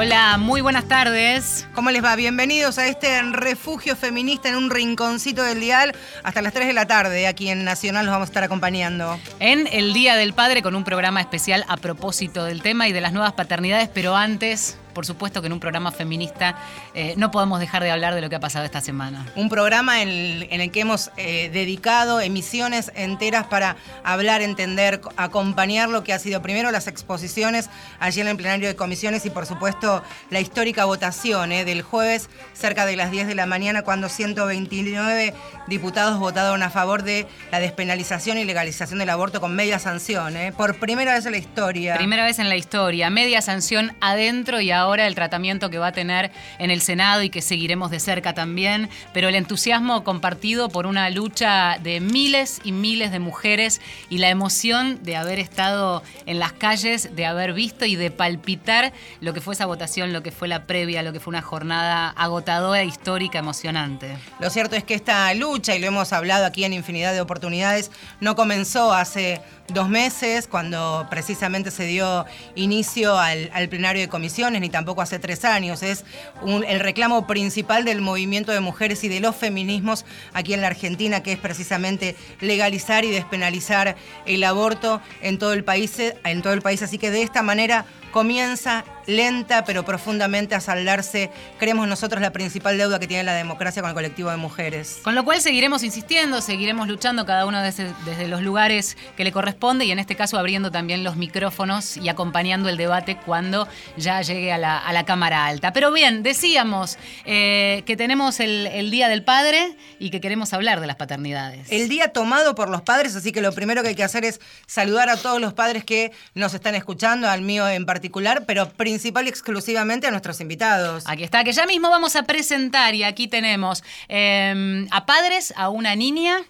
Hola, muy buenas tardes. ¿Cómo les va? Bienvenidos a este refugio feminista en un rinconcito del dial. Hasta las 3 de la tarde, aquí en Nacional los vamos a estar acompañando. En el Día del Padre con un programa especial a propósito del tema y de las nuevas paternidades, pero antes por supuesto que en un programa feminista eh, no podemos dejar de hablar de lo que ha pasado esta semana. Un programa en el, que hemos eh, dedicado emisiones enteras para hablar, entender, acompañar lo que ha sido primero las exposiciones allí en el plenario de comisiones y por supuesto la histórica votación eh, del jueves cerca de las 10 de la mañana cuando 129 diputados votaron a favor de la despenalización y legalización del aborto con media sanción. Por primera vez en la historia. Primera vez en la historia, media sanción adentro y ahora ahora el tratamiento que va a tener en el Senado y que seguiremos de cerca también, pero el entusiasmo compartido por una lucha de miles y miles de mujeres y la emoción de haber estado en las calles, de haber visto y de palpitar lo que fue esa votación, lo que fue la previa, lo que fue una jornada agotadora, histórica, emocionante. Lo cierto es que esta lucha, y lo hemos hablado aquí en infinidad de oportunidades, no comenzó hace dos meses, cuando precisamente se dio inicio al, plenario de comisiones, ni tampoco hace tres años. Es el reclamo principal del movimiento de mujeres y de los feminismos aquí en la Argentina, que es precisamente legalizar y despenalizar el aborto en todo el país. En todo el país. Así que de esta manera comienza lenta pero profundamente a saldarse, creemos nosotros, la principal deuda que tiene la democracia con el colectivo de mujeres. Con lo cual seguiremos insistiendo, seguiremos luchando cada uno desde, los lugares que le corresponde y en este caso abriendo también los micrófonos y acompañando el debate cuando ya llegue a la, Cámara Alta. Pero bien, decíamos eh, que tenemos el, el Día del Padre y que queremos hablar de las paternidades. El día tomado por los padres, así que lo primero que hay que hacer es saludar a todos los padres que nos están escuchando, al mío en particular, pero principalmente y exclusivamente a nuestros invitados. Aquí está, que ya mismo vamos a presentar y aquí tenemos em, a padres, a una niña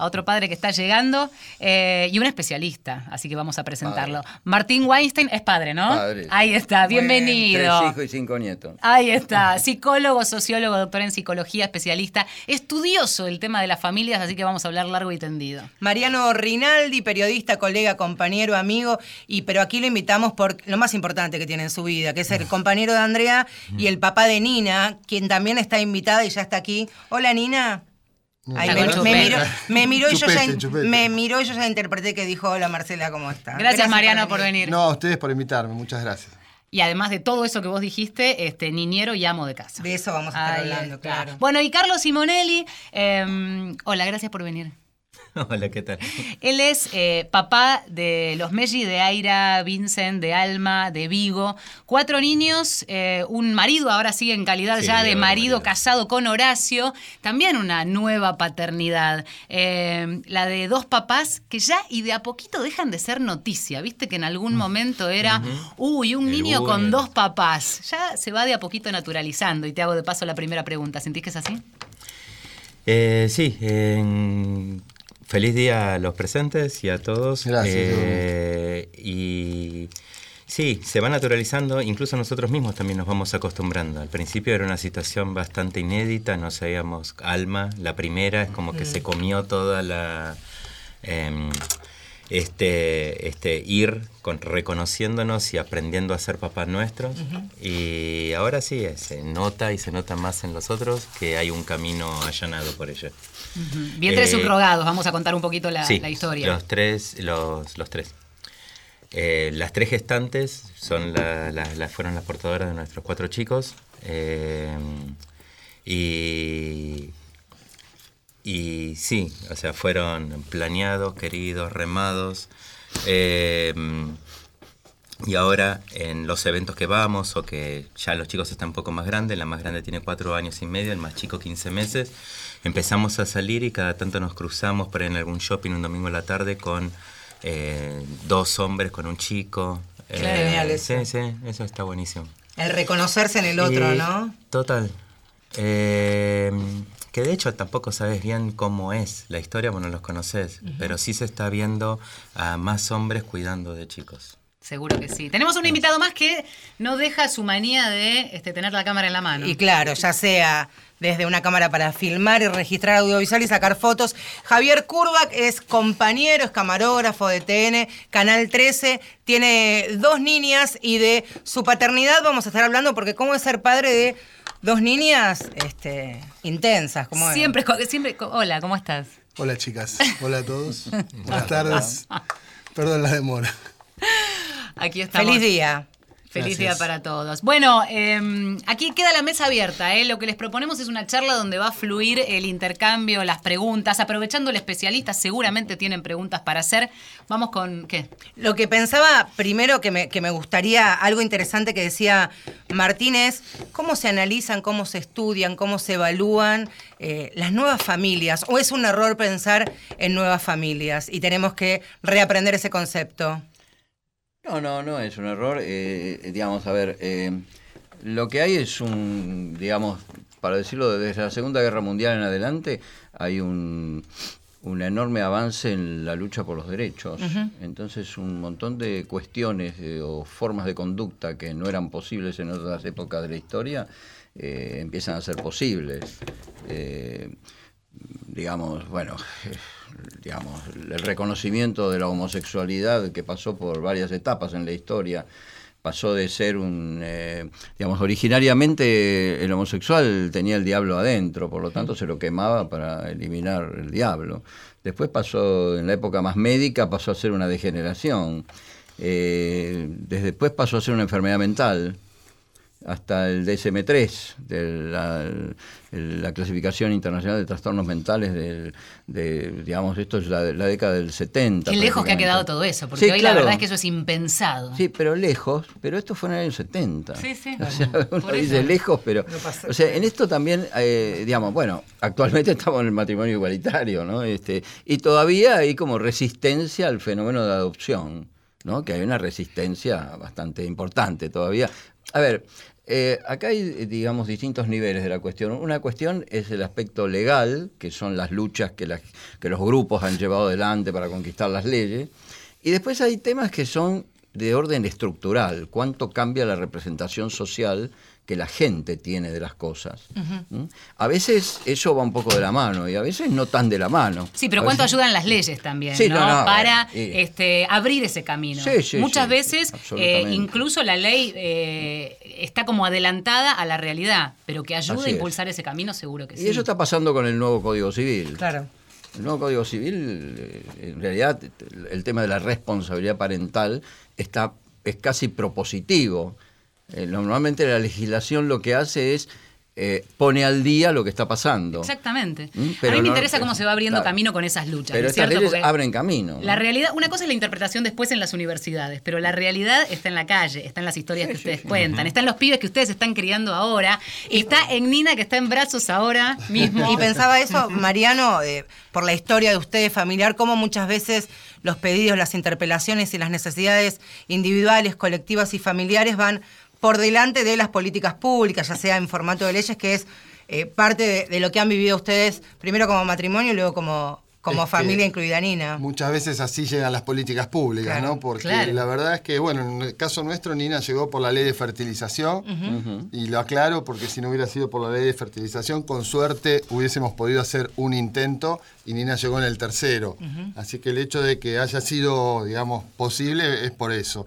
a otro padre que está llegando eh, y un especialista, así que vamos a presentarlo. Martín Weinstein es padre, ¿no? Padre. Ahí está, bienvenido. Tres hijos y cinco nietos. Ahí está, psicólogo, sociólogo, doctor en psicología, especialista, estudioso del tema de las familias, así que vamos a hablar largo y tendido. Mariano Rinaldi, periodista, colega, compañero, amigo, y pero aquí lo invitamos por lo más importante que tiene en su vida, que es el compañero de Andrea y el papá de Nina, quien también está invitada y ya está aquí. Hola Nina me, miró, y yo ya, me miró y yo ya interpreté que dijo, hola Marcela, ¿cómo está? Gracias, Mariano por venir. No, a ustedes por invitarme, muchas gracias. Y además de todo eso que vos dijiste, este, niñero y amo de casa. De eso vamos a estar hablando, claro. Bueno, y Carlos Simonelli, em, hola, gracias por venir. Hola, ¿qué tal? Él es eh, papá de los Meggi, de Aira, Vincent, de Alma, de Vigo. Cuatro niños, eh, un marido, ahora sigue en calidad ya de marido casado con Horacio. También una nueva paternidad. Eh, la de dos papás que ya y de a poquito dejan de ser noticia. Viste que en algún mm. momento era, uy, un niño con dos papás. Ya se va de a poquito naturalizando. Y te hago de paso la primera pregunta. ¿Sentís que es así? sí, Feliz día a los presentes y a todos. Gracias. Eh, y sí, se va naturalizando, incluso nosotros mismos también nos vamos acostumbrando. Al principio era una situación bastante inédita, no sabíamos, Alma, la primera, es como que se comió toda la... Em, este, este, ir con, reconociéndonos y aprendiendo a ser papás nuestros. Y ahora sí, se nota y se nota más en los otros que hay un camino allanado por ello. Vientres eh, subrogados, vamos a contar un poquito la, historia. Los tres, los, los tres. Eh, las tres gestantes son la, fueron las portadoras de nuestros cuatro chicos. Eh, y y sí, o sea, fueron planeados, queridos, remados. Eh, y ahora en los eventos que vamos, o que ya los chicos están un poco más grandes, la más grande tiene cuatro años y medio, el más chico 15 meses, empezamos a salir y cada tanto nos cruzamos por en algún shopping un domingo a la tarde con eh, dos hombres, con un chico. Eh, sí, sí, eso está buenísimo. El reconocerse en el otro, ¿no? Total. Eh, que de hecho tampoco sabes bien cómo es la historia, bueno, los conoces, pero sí se está viendo a más hombres cuidando de chicos. Seguro que sí. Tenemos un invitado más que no deja su manía de este, tener la cámara en la mano. Y claro, ya sea desde una cámara para filmar y registrar audiovisual y sacar fotos. Javier Kurbak es compañero, es camarógrafo de TN, Canal 13, tiene dos niñas y de su paternidad vamos a estar hablando porque cómo es ser padre de dos niñas este, intensas. como siempre, siempre, hola, ¿cómo estás? Hola chicas, hola a todos. Buenas tardes. Perdón la demora. Aquí estamos. Feliz día. Feliz día para todos. Bueno, em, aquí queda la mesa abierta. ¿eh? Lo que les proponemos es una charla donde va a fluir el intercambio, las preguntas. Aprovechando el especialista, seguramente tienen preguntas para hacer. Vamos con qué. Lo que pensaba primero que me, gustaría, algo interesante que decía Martínez, cómo se analizan, cómo se estudian, cómo se evalúan eh, las nuevas familias. ¿O es un error pensar en nuevas familias y tenemos que reaprender ese concepto? No, no, no es un error. Eh, eh, digamos, a ver, eh, lo que hay es un, digamos, para decirlo, desde la Segunda Guerra Mundial en adelante hay un, un enorme avance en la lucha por los derechos. Entonces, un montón de cuestiones o formas de conducta que no eran posibles en otras épocas de la historia empiezan a ser posibles. digamos, bueno digamos, el reconocimiento de la homosexualidad que pasó por varias etapas en la historia. Pasó de ser un, eh, digamos, originariamente el homosexual tenía el diablo adentro, por lo tanto se lo quemaba para eliminar el diablo. Después pasó, en la época más médica, pasó a ser una degeneración. Eh, desde después pasó a ser una enfermedad mental hasta el DSM-3, de la, clasificación internacional de trastornos mentales, de, digamos, esto es la, década del 70. Qué lejos que ha quedado todo eso, porque hoy la verdad es que eso es impensado. Sí, pero lejos, pero esto fue en el año 70. Sí, sí. O sea, uno dice lejos, pero... o sea, en esto también, eh, digamos, bueno, actualmente estamos en el matrimonio igualitario, ¿no? Este, y todavía hay como resistencia al fenómeno de adopción. ¿no? que hay una resistencia bastante importante todavía. A ver, eh, acá hay, digamos, distintos niveles de la cuestión. Una cuestión es el aspecto legal, que son las luchas que, que los grupos han llevado adelante para conquistar las leyes. Y después hay temas que son de orden estructural, cuánto cambia la representación social que la gente tiene de las cosas. A veces eso va un poco de la mano y a veces no tan de la mano. Sí, pero cuánto ayudan las leyes también, ¿no? Para este, abrir ese camino. Muchas veces eh, incluso la ley eh, está como adelantada a la realidad, pero que ayuda a impulsar ese camino seguro que sí. Y eso está pasando con el nuevo Código Civil. Claro. El nuevo Código Civil, eh, en realidad, el tema de la responsabilidad parental está, es casi propositivo. Eh, normalmente la legislación lo que hace es eh, pone al día lo que está pasando. Exactamente. ¿Mm? a mí me interesa cómo se va abriendo camino con esas luchas. Pero estas leyes abren camino. La realidad, una cosa es la interpretación después en las universidades, pero la realidad está en la calle, está en las historias que ustedes cuentan, está en los pibes que ustedes están criando ahora, está en Nina que está en brazos ahora mismo. Y pensaba eso, Mariano, eh, por la historia de ustedes familiar, cómo muchas veces los pedidos, las interpelaciones y las necesidades individuales, colectivas y familiares van por delante de las políticas públicas, ya sea en formato de leyes, que es eh, parte de, lo que han vivido ustedes, primero como matrimonio y luego como, como familia incluida Nina. Muchas veces así llegan las políticas públicas, ¿no? Porque la verdad es que, bueno, en el caso nuestro, Nina llegó por la ley de fertilización, y lo aclaro porque si no hubiera sido por la ley de fertilización, con suerte hubiésemos podido hacer un intento y Nina llegó en el tercero. Así que el hecho de que haya sido, digamos, posible es por eso.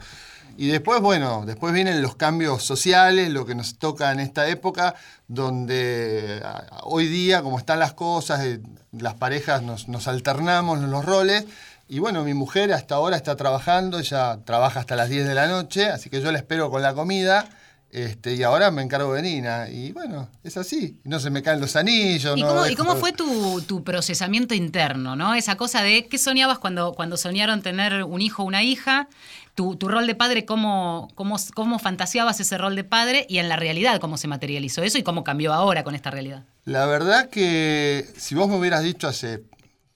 Y después, bueno, después vienen los cambios sociales, lo que nos toca en esta época, donde hoy día, como están las cosas, eh, las parejas nos, alternamos en los roles. Y bueno, mi mujer hasta ahora está trabajando, ella trabaja hasta las 10 de la noche, así que yo la espero con la comida. Este, y ahora me encargo de Nina. Y bueno, es así. No se me caen los anillos. ¿Y, cómo, ¿y cómo, fue tu, procesamiento interno? ¿no? Esa cosa de qué soñabas cuando, cuando soñaron tener un hijo o una hija tu, rol de padre, cómo, cómo, cómo fantaseabas ese rol de padre y en la realidad cómo se materializó eso y cómo cambió ahora con esta realidad. La verdad que si vos me hubieras dicho hace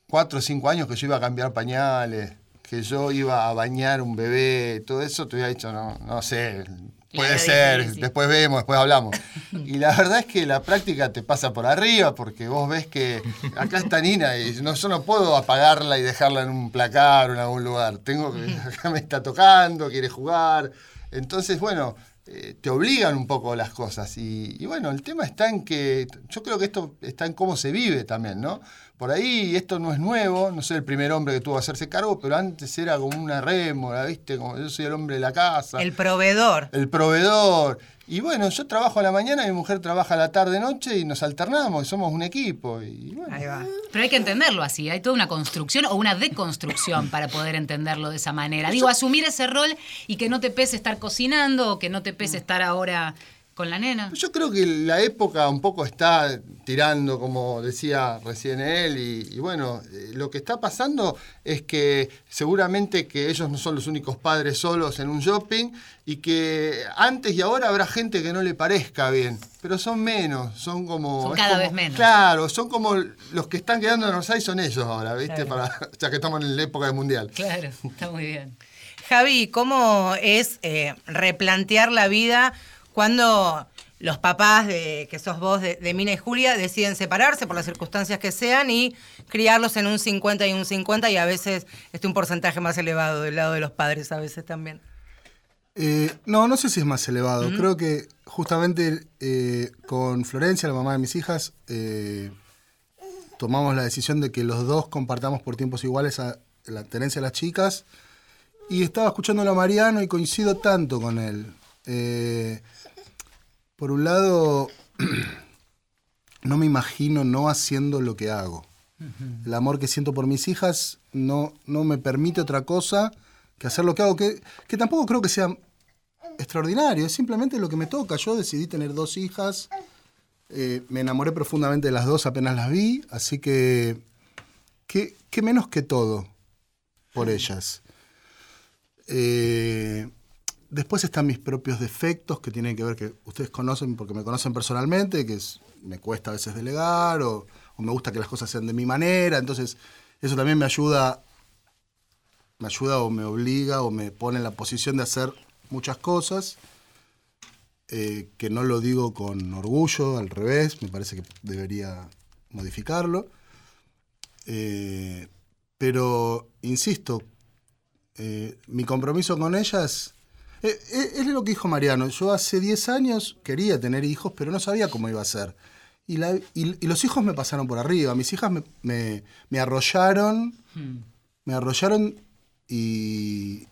cuatro o cinco años que yo iba a cambiar pañales, que yo iba a bañar un bebé, todo eso, te hubiera dicho, no, no sé, Puede ser, después vemos, después hablamos. Y la verdad es que la práctica te pasa por arriba, porque vos ves que acá está Nina y no, yo no puedo apagarla y dejarla en un placar o en algún lugar. Tengo que, acá me está tocando, quiere jugar. Entonces, bueno, eh, te obligan un poco las cosas. Y, bueno, el tema está en que, yo creo que esto está en cómo se vive también, ¿no? Por ahí esto no es nuevo, no soy el primer hombre que tuvo que hacerse cargo, pero antes era como una rémora, ¿viste? Como yo soy el hombre de la casa. El proveedor. El proveedor. Y bueno, yo trabajo a la mañana, mi mujer trabaja a la tarde-noche y nos alternamos y somos un equipo. Y bueno. Ahí va. Pero hay que entenderlo así, hay toda una construcción o una deconstrucción para poder entenderlo de esa manera. Digo, asumir ese rol y que no te pese estar cocinando o que no te pese estar ahora con la nena. Yo creo que la época un poco está tirando, como decía recién él, y, bueno, eh, lo que está pasando es que seguramente que ellos no son los únicos padres solos en un shopping y que antes y ahora habrá gente que no le parezca bien, pero son menos, son como... Son cada vez menos. Claro, son como los que están quedando en Orsay son ellos ahora, ¿viste? Para, ya que estamos en la época del Mundial. Claro, está muy bien. Javi, ¿cómo es eh, replantear la vida cuando los papás de, que sos vos de, Mina y Julia deciden separarse por las circunstancias que sean y criarlos en un 50 y un 50 y a veces este un porcentaje más elevado del lado de los padres a veces también. Eh, no, no sé si es más elevado. Creo que justamente eh, con Florencia, la mamá de mis hijas, eh, tomamos la decisión de que los dos compartamos por tiempos iguales a la tenencia de las chicas. Y estaba escuchándolo a Mariano y coincido tanto con él. Por un lado, no me imagino no haciendo lo que hago. El amor que siento por mis hijas no, no me permite otra cosa que hacer lo que hago, que, que tampoco creo que sea extraordinario, es simplemente lo que me toca. Yo decidí tener dos hijas, eh, me enamoré profundamente de las dos apenas las vi, así que, ¿qué, menos que todo por ellas? Eh, Después están mis propios defectos que tienen que ver que ustedes conocen porque me conocen personalmente, que es, me cuesta a veces delegar o, me gusta que las cosas sean de mi manera. Entonces, eso también me ayuda, me ayuda o me obliga o me pone en la posición de hacer muchas cosas. Eh, que no lo digo con orgullo, al revés, me parece que debería modificarlo. Eh, pero, insisto, eh, mi compromiso con ellas eh, eh, es lo que dijo Mariano. Yo hace 10 años quería tener hijos, pero no sabía cómo iba a ser. Y, los hijos me pasaron por arriba. Mis hijas me, me, arrollaron. Hmm. Me arrollaron y,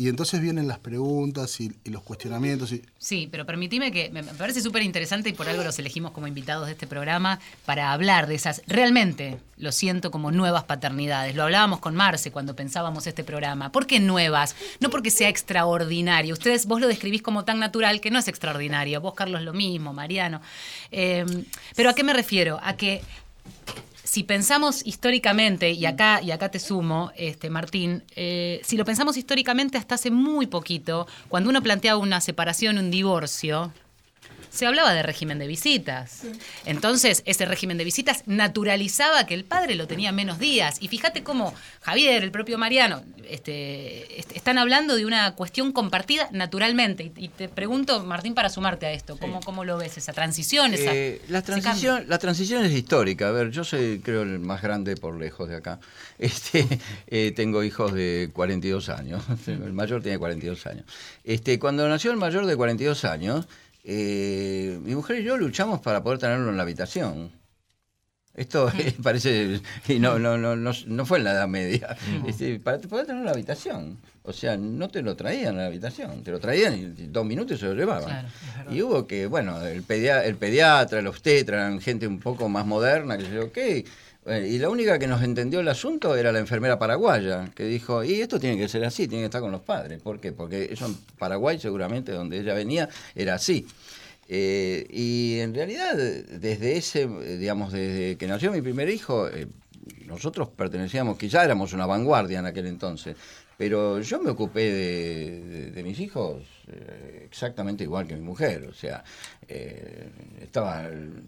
y entonces vienen las preguntas y, los cuestionamientos. Y... Sí, pero permitime que me parece súper interesante y por algo los elegimos como invitados de este programa para hablar de esas, realmente lo siento como nuevas paternidades. Lo hablábamos con Marce cuando pensábamos este programa. ¿Por qué nuevas? No porque sea extraordinario. Ustedes, vos lo describís como tan natural que no es extraordinario. Vos, Carlos, lo mismo, Mariano. Eh, pero ¿a qué me refiero? A que si pensamos históricamente, y acá, y acá te sumo, este, Martín, eh, si lo pensamos históricamente hasta hace muy poquito, cuando uno planteaba una separación, un divorcio, se hablaba de régimen de visitas. Entonces, ese régimen de visitas naturalizaba que el padre lo tenía menos días. Y fíjate cómo Javier, el propio Mariano, este, están hablando de una cuestión compartida naturalmente. Y, te pregunto, Martín, para sumarte a esto, ¿cómo, cómo lo ves esa transición? Eh, la, transición la transición es histórica. A ver, yo soy, creo, el más grande por lejos de acá. Este, eh, tengo hijos de 42 años. El mayor tiene 42 años. Este, cuando nació el mayor de 42 años, eh, mi mujer y yo luchamos para poder tenerlo en la habitación. Esto parece, y no, no, no, no, fue en la Edad Media, este, para poder tenerlo en la habitación. O sea, no te lo traían a la habitación, te lo traían y dos minutos se lo llevaban. y hubo que, bueno, el, el pediatra, el obstetra, eran gente un poco más moderna, que yo, ok, y la única que nos entendió el asunto era la enfermera paraguaya, que dijo, y esto tiene que ser así, tiene que estar con los padres. ¿Por qué? Porque eso en Paraguay seguramente, donde ella venía, era así. Eh, y en realidad, desde ese, digamos, desde que nació mi primer hijo, eh, nosotros pertenecíamos, quizá éramos una vanguardia en aquel entonces, pero yo me ocupé de, mis hijos eh, exactamente igual que mi mujer. O sea, eh, estaba,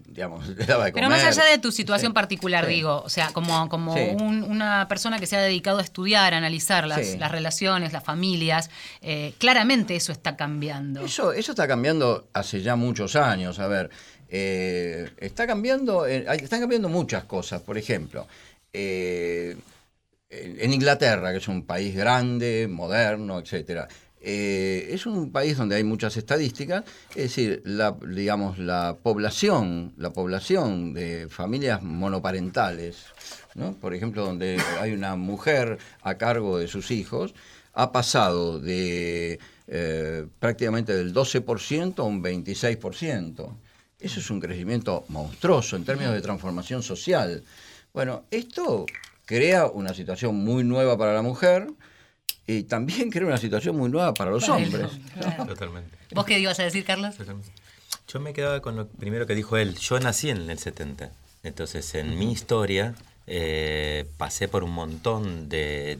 digamos, le daba de comer. Pero más allá de tu situación particular, digo, o sea, como, como una persona que se ha dedicado a estudiar, a analizar las, las relaciones, las familias, eh, claramente eso está cambiando. Eso, eso está cambiando hace ya muchos años. A ver, está cambiando, están cambiando muchas cosas. Por ejemplo, en Inglaterra, que es un país grande, moderno, etcétera, eh, es un país donde hay muchas estadísticas, es decir, la, digamos, la población, la población de familias monoparentales, ¿no? por ejemplo, donde hay una mujer a cargo de sus hijos, ha pasado de eh, prácticamente del 12% a un 26%. Eso es un crecimiento monstruoso en términos de transformación social. Bueno, esto crea una situación muy nueva para la mujer, y también crea una situación muy nueva para los hombres. Totalmente. ¿Vos qué ibas a decir, Carlos? Yo me quedaba con lo primero que dijo él. Yo nací en el 70. Entonces, en mi historia, eh, pasé por un montón de,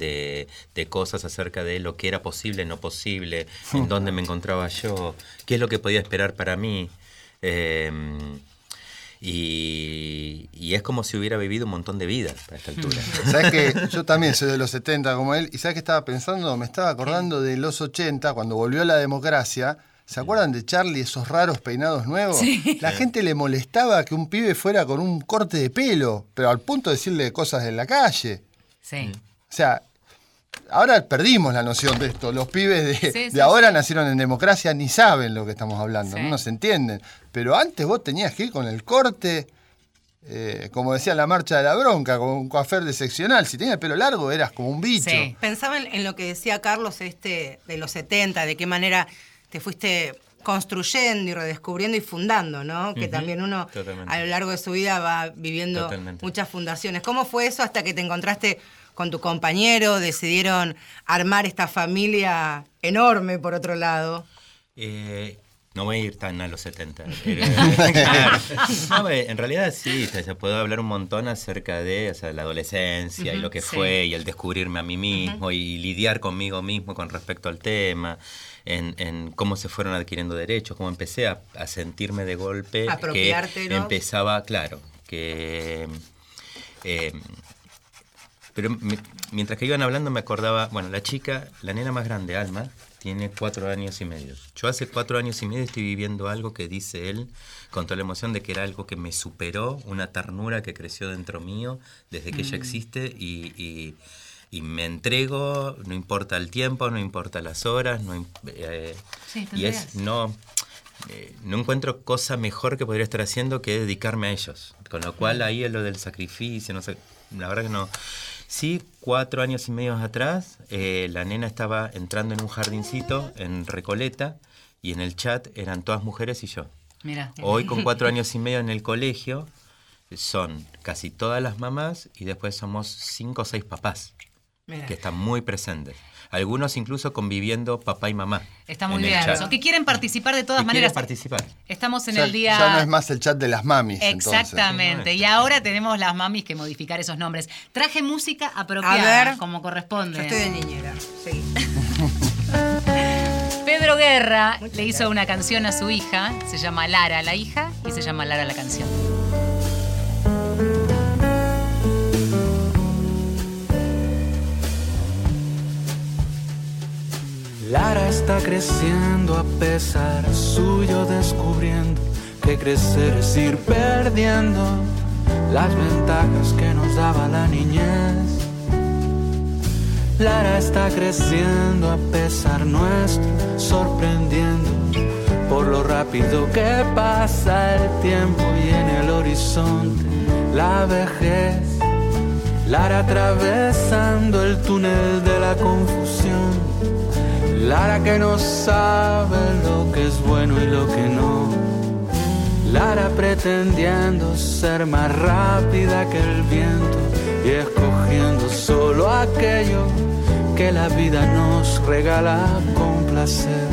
de, cosas acerca de lo que era posible, no posible, en dónde me encontraba yo, qué es lo que podía esperar para mí. Eh, y, es como si hubiera vivido un montón de vidas a esta altura. ¿Sabes que Yo también soy de los 70 como él, y ¿sabes qué estaba pensando? Me estaba acordando de los 80, cuando volvió la democracia. ¿Se acuerdan de Charlie, esos raros peinados nuevos? La gente le molestaba que un pibe fuera con un corte de pelo, pero al punto de decirle cosas en la calle. Sí. O sea, ahora perdimos la noción de esto. Los pibes de, ahora nacieron en democracia, ni saben lo que estamos hablando, no nos entienden. Pero antes vos tenías que ir con el corte, eh, como decía la marcha de la bronca, con un coafer de seccional. Si tenías el pelo largo eras como un bicho. Pensaba en, lo que decía Carlos este, de los 70, de qué manera te fuiste construyendo y redescubriendo y fundando, ¿no? Que también uno a lo largo de su vida va viviendo muchas fundaciones. ¿Cómo fue eso hasta que te encontraste con tu compañero, decidieron armar esta familia enorme, por otro lado? Eh, no voy a ir tan a los 70. en realidad sí, se puede hablar un montón acerca de la adolescencia y lo que fue y el descubrirme a mí mismo y lidiar conmigo mismo con respecto al tema, en, cómo se fueron adquiriendo derechos, cómo empecé a, sentirme de golpe. Que empezaba, claro, que... Eh, pero mientras que iban hablando me acordaba, bueno, la chica, la nena más grande, Alma, tiene cuatro años y medio. Yo hace cuatro años y medio estoy viviendo algo que dice él con toda la emoción de que era algo que me superó, una ternura que creció dentro mío desde que ella mm. existe y, me entrego, no importa el tiempo, no importa las horas, no, eh, y es no... Eh, no encuentro cosa mejor que podría estar haciendo que dedicarme a ellos. Con lo cual ahí es lo del sacrificio, no sé, la verdad que no. Sí, cuatro años y medio atrás, eh, la nena estaba entrando en un jardincito en Recoleta y en el chat eran todas mujeres y yo. Mira. Hoy con cuatro años y medio en el colegio son casi todas las mamás y después somos cinco o seis papás que están muy presentes algunos incluso conviviendo papá y mamá. Está muy bien eso. Que quieren participar de todas maneras. participar. Estamos en el día. Ya no es más el chat de las mamis. Exactamente. Y ahora tenemos las mamis que modificar esos nombres. Traje música apropiada, a ver, como corresponde. Yo estoy de niñera. Sí. Pedro Guerra le hizo una canción a su hija, se llama Lara la hija y se llama Lara la canción. Lara está creciendo a pesar suyo, descubriendo que crecer es ir perdiendo las ventajas que nos daba la niñez. Lara está creciendo a pesar nuestro, sorprendiendo por lo rápido que pasa el tiempo y en el horizonte la vejez. Lara atravesando el túnel de la confusión Lara que no sabe lo que es bueno y lo que no. Lara pretendiendo ser más rápida que el viento y escogiendo solo aquello que la vida nos regala con placer.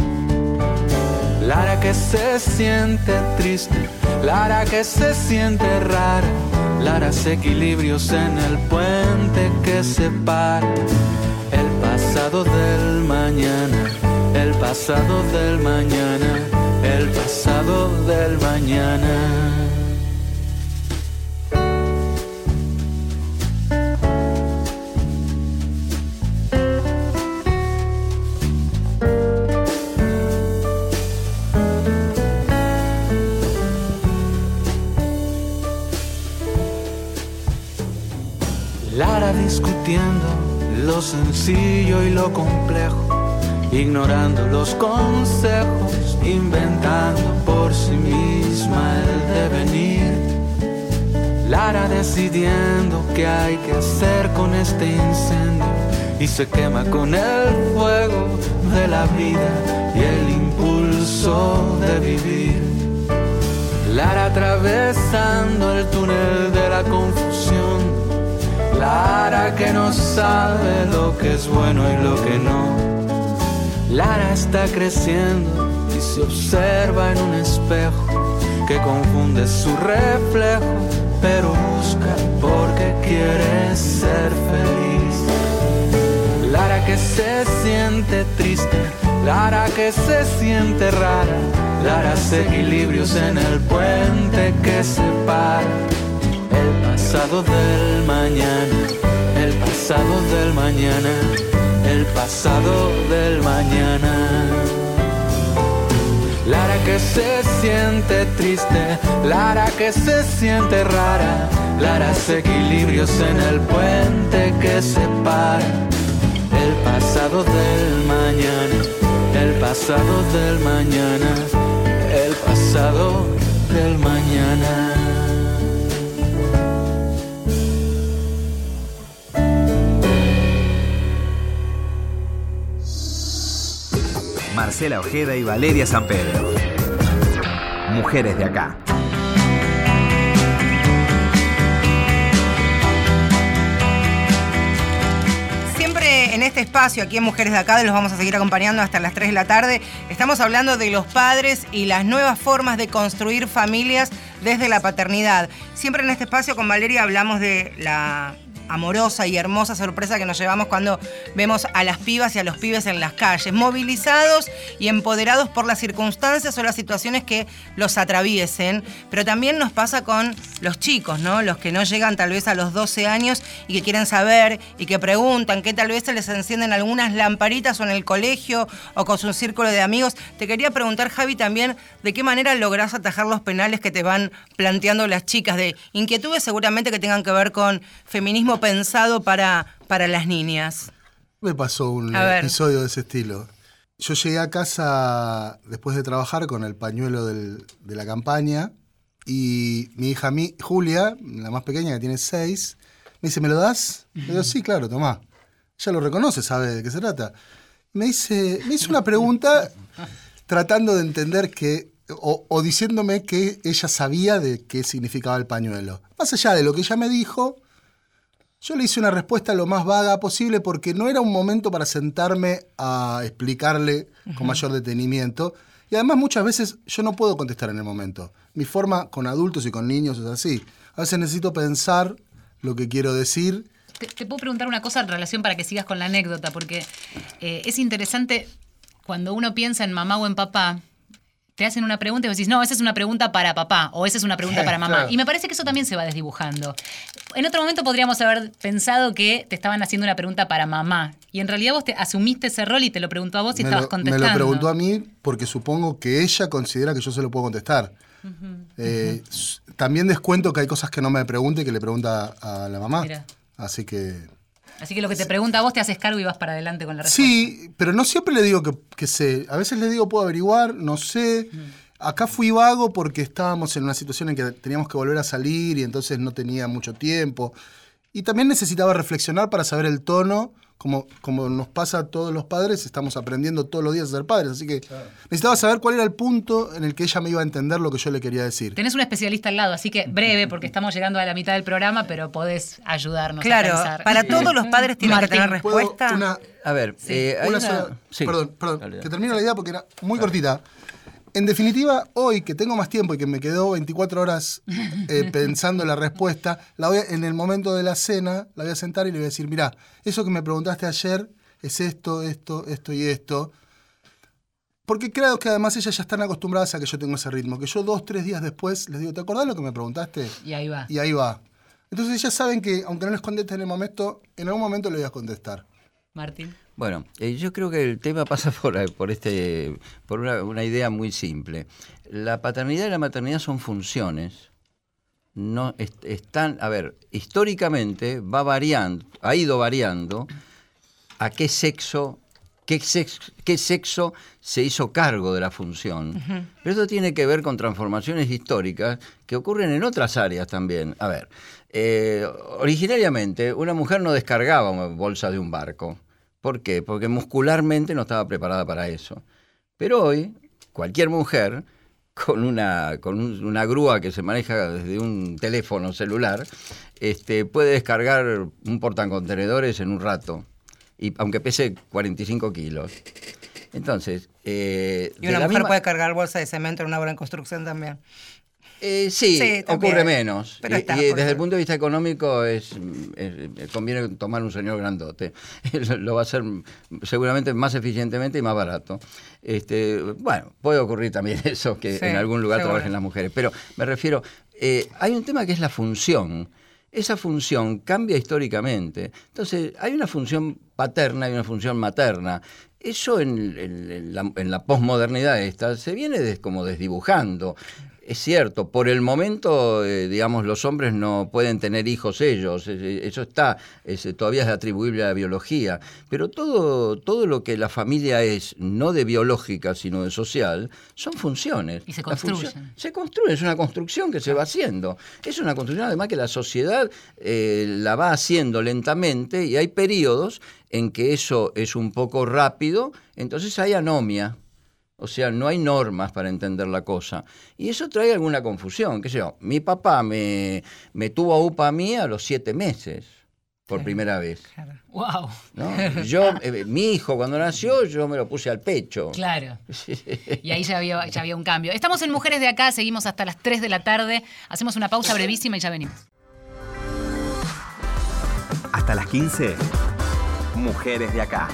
Lara que se siente triste, Lara que se siente rara, Lara equilibrios en el puente que separa pasado del mañana, el pasado del mañana, el pasado del mañana. Lo sencillo y lo complejo, ignorando los consejos, inventando por sí misma el devenir. Lara decidiendo qué hay que hacer con este incendio y se quema con el fuego de la vida y el impulso de vivir. Lara atravesando el túnel de la confusión. Lara que no sabe lo que es bueno y lo que no Lara está creciendo y se observa en un espejo que confunde su reflejo, pero busca porque quiere ser feliz. Lara que se siente triste, Lara que se siente rara, Lara equilibrios en el puente que separa pasado del mañana, el pasado del mañana el pasado del mañana. Lara que se siente triste, Lara que se siente rara, Lara equilibrios en el puente que separa el pasado del mañana, el pasado del mañana, el pasado del mañana. Marcela Ojeda y Valeria San Pedro. Mujeres de acá. Siempre en este espacio, aquí en Mujeres de Acá, los vamos a seguir acompañando hasta las 3 de la tarde. Estamos hablando de los padres y las nuevas formas de construir familias desde la paternidad. Siempre en este espacio con Valeria hablamos de la amorosa y hermosa sorpresa que nos llevamos cuando vemos a las pibas y a los pibes en las calles, movilizados y empoderados por las circunstancias o las situaciones que los atraviesen. Pero también nos pasa con los chicos, ¿no? Los que no llegan tal vez a los 12 años y que quieren saber y que preguntan, que tal vez se les encienden algunas lamparitas o en el colegio o con su círculo de amigos. Te quería preguntar, Javi, también de qué manera lográs atajar los penales que te van planteando las chicas, de inquietudes seguramente que tengan que ver con feminismo pensado para, para las niñas? Me pasó un episodio de ese estilo. Yo llegué a casa después de trabajar con el pañuelo de la campaña y mi hija mi, Julia, la más pequeña que tiene seis, me dice, ¿me lo das? Le digo, sí, claro, tomá. Ella lo reconoce, sabe de qué se trata. Me dice, me hizo una pregunta tratando de entender que, o, o diciéndome que ella sabía de qué significaba el pañuelo. Más allá de lo que ella me dijo, yo le hice una respuesta lo más vaga posible porque no era un momento para sentarme a explicarle con mayor detenimiento. Y además muchas veces yo no puedo contestar en el momento. Mi forma con adultos y con niños es así. A veces necesito pensar lo que quiero decir. Te, puedo preguntar una cosa en relación para que sigas con la anécdota, porque eh, es interesante cuando uno piensa en mamá o en papá, te hacen una pregunta y vos decís, no, esa es una pregunta para papá o esa es una pregunta para mamá. Y me parece que eso también se va desdibujando. En otro momento podríamos haber pensado que te estaban haciendo una pregunta para mamá. Y en realidad vos te asumiste ese rol y te lo preguntó a vos y estabas contestando. Me lo preguntó a mí porque supongo que ella considera que yo se lo puedo contestar. Eh, también descuento que hay cosas que no me pregunte y que le pregunta a la mamá. Así que Así que lo que te pregunta a vos te haces cargo y vas para adelante con la respuesta. Sí, pero no siempre le digo que, sé. A veces le digo puedo averiguar, no sé. Mm. Acá fui vago porque estábamos en una situación en que teníamos que volver a salir y entonces no tenía mucho tiempo. Y también necesitaba reflexionar para saber el tono como, como nos pasa a todos los padres, estamos aprendiendo todos los días a ser padres. Así que necesitaba saber cuál era el punto en el que ella me iba a entender lo que yo le quería decir. Tenés un especialista al lado, así que breve, porque estamos llegando a la mitad del programa, pero podés ayudarnos claro, a pensar. para todos los padres tienen que tener respuesta. a ver, eh, perdón, perdón, que termino la idea porque era muy cortita. En definitiva, hoy que tengo más tiempo y que me quedó 24 horas eh, pensando la respuesta, la voy en el momento de la cena la voy a sentar y le voy a decir, mira, eso que me preguntaste ayer es esto, esto, esto y esto. Porque creo que además ellas ya están acostumbradas a que yo tengo ese ritmo, que yo dos, tres días después les digo, ¿te acordás lo que me preguntaste? Y ahí va. Y ahí va. Entonces ellas saben que aunque no les conteste en el momento, en algún momento le voy a contestar. Martín. Bueno, eh, yo creo que el tema pasa por, eh, por, este, por una, idea muy simple. La paternidad y la maternidad son funciones. No están, a ver, históricamente va variando, ha ido variando a qué sexo qué, sexo se hizo cargo de la función. Pero esto tiene que ver con transformaciones históricas que ocurren en otras áreas también. A ver, eh, originariamente una mujer no descargaba una bolsa de un barco. ¿Por qué? Porque muscularmente no estaba preparada para eso. Pero hoy, cualquier mujer con una, con una grúa que se maneja desde un teléfono celular, este, puede descargar un portacontenedores en un rato, y, aunque pese 45 kilos. Entonces. Eh, y una mujer puede cargar bolsa de cemento en una obra en construcción también. Eh, sí, ocurre menos. y, desde el punto de vista económico es, conviene tomar un señor grandote. Lo va a hacer seguramente más eficientemente y más barato. Este, bueno, puede ocurrir también eso, que en algún lugar trabajen las mujeres. Pero me refiero, eh, hay un tema que es la función. Esa función cambia históricamente. Entonces, hay una función paterna y una función materna. Eso en, la, en la posmodernidad esta se viene como desdibujando. Es cierto, por el momento, eh, digamos, los hombres no pueden tener hijos ellos, eso está, todavía es atribuible a la biología, pero todo, todo lo que la familia es, no de biológica, sino de social, son funciones. Y se construyen. Se construye, es una construcción que se va haciendo. Es una construcción además que la sociedad eh, la va haciendo lentamente y hay periodos en que eso es un poco rápido, entonces hay anomia. O sea, no hay normas para entender la cosa. Y eso trae alguna confusión. ¿Qué sé yo? Mi papá me, me tuvo a UPA a mí a los siete meses, por primera vez. ¡Wow! Yo, eh, mi hijo cuando nació, yo me lo puse al pecho. Claro. Y ahí ya había, ya había un cambio. Estamos en Mujeres de Acá, seguimos hasta las 3 de la tarde. Hacemos una pausa brevísima y ya venimos. Hasta las 15. Mujeres de Acá.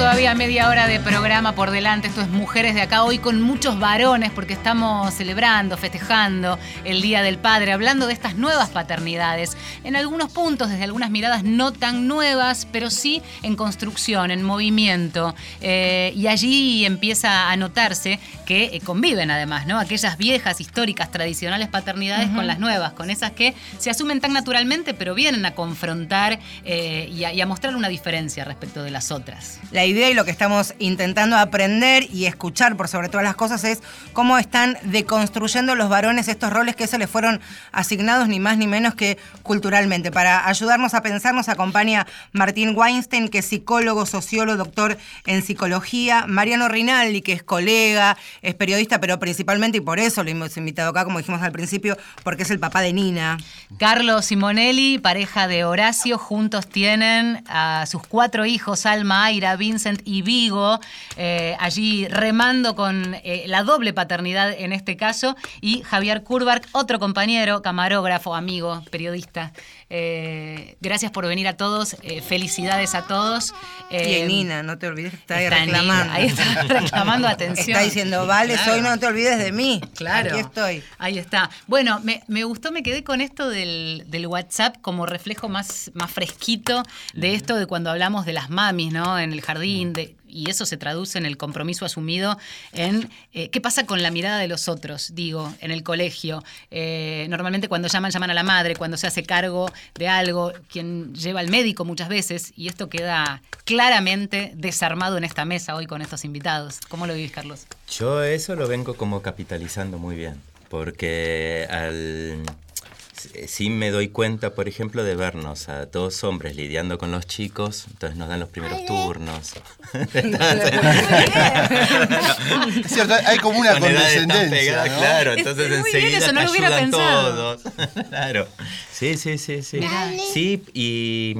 Todavía media hora de programa por delante. Esto es Mujeres de Acá, hoy con muchos varones, porque estamos celebrando, festejando el Día del Padre, hablando de estas nuevas paternidades. En algunos puntos, desde algunas miradas no tan nuevas, pero sí en construcción, en movimiento. Eh, y allí empieza a notarse que eh, conviven además, ¿no? Aquellas viejas, históricas, tradicionales paternidades con las nuevas, con esas que se asumen tan naturalmente, pero vienen a confrontar eh, y, a, mostrar una diferencia respecto de las otras idea y lo que estamos intentando aprender y escuchar por sobre todas las cosas es cómo están deconstruyendo los varones estos roles que se les fueron asignados ni más ni menos que culturalmente. Para ayudarnos a pensar nos acompaña Martín Weinstein, que es psicólogo, sociólogo, doctor en psicología, Mariano Rinaldi, que es colega, es periodista, pero principalmente, y por eso lo hemos invitado acá, como dijimos al principio, porque es el papá de Nina. Carlos Simonelli, pareja de Horacio, juntos tienen a sus cuatro hijos, Alma, Aira, Vince, y Vigo, eh, allí remando con eh, la doble paternidad en este caso, y Javier Kurbark, otro compañero, camarógrafo, amigo, periodista. Eh, gracias por venir a todos, felicidades a todos. y Nina, no te olvides que está ahí reclamando. ahí está reclamando atención. Está diciendo, vale, soy, no te olvides de mí. Claro. Aquí estoy. Ahí está. Bueno, me, gustó, me quedé con esto del, WhatsApp como reflejo más, más fresquito de esto de cuando hablamos de las mamis, ¿no? En el jardín y eso se traduce en el compromiso asumido en eh, qué pasa con la mirada de los otros, digo, en el colegio. Eh, normalmente cuando llaman, llaman a la madre, cuando se hace cargo de algo, quien lleva al médico muchas veces, y esto queda claramente desarmado en esta mesa hoy con estos invitados. ¿Cómo lo vivís, Carlos? Yo eso lo vengo como capitalizando muy bien, porque al sí me doy cuenta, por ejemplo, de vernos a dos hombres lidiando con los chicos, entonces nos dan los primeros turnos. cierto, hay como una condescendencia. Claro, entonces enseguida no te ayudan todos. claro. Sí, sí, sí, sí. Sí, y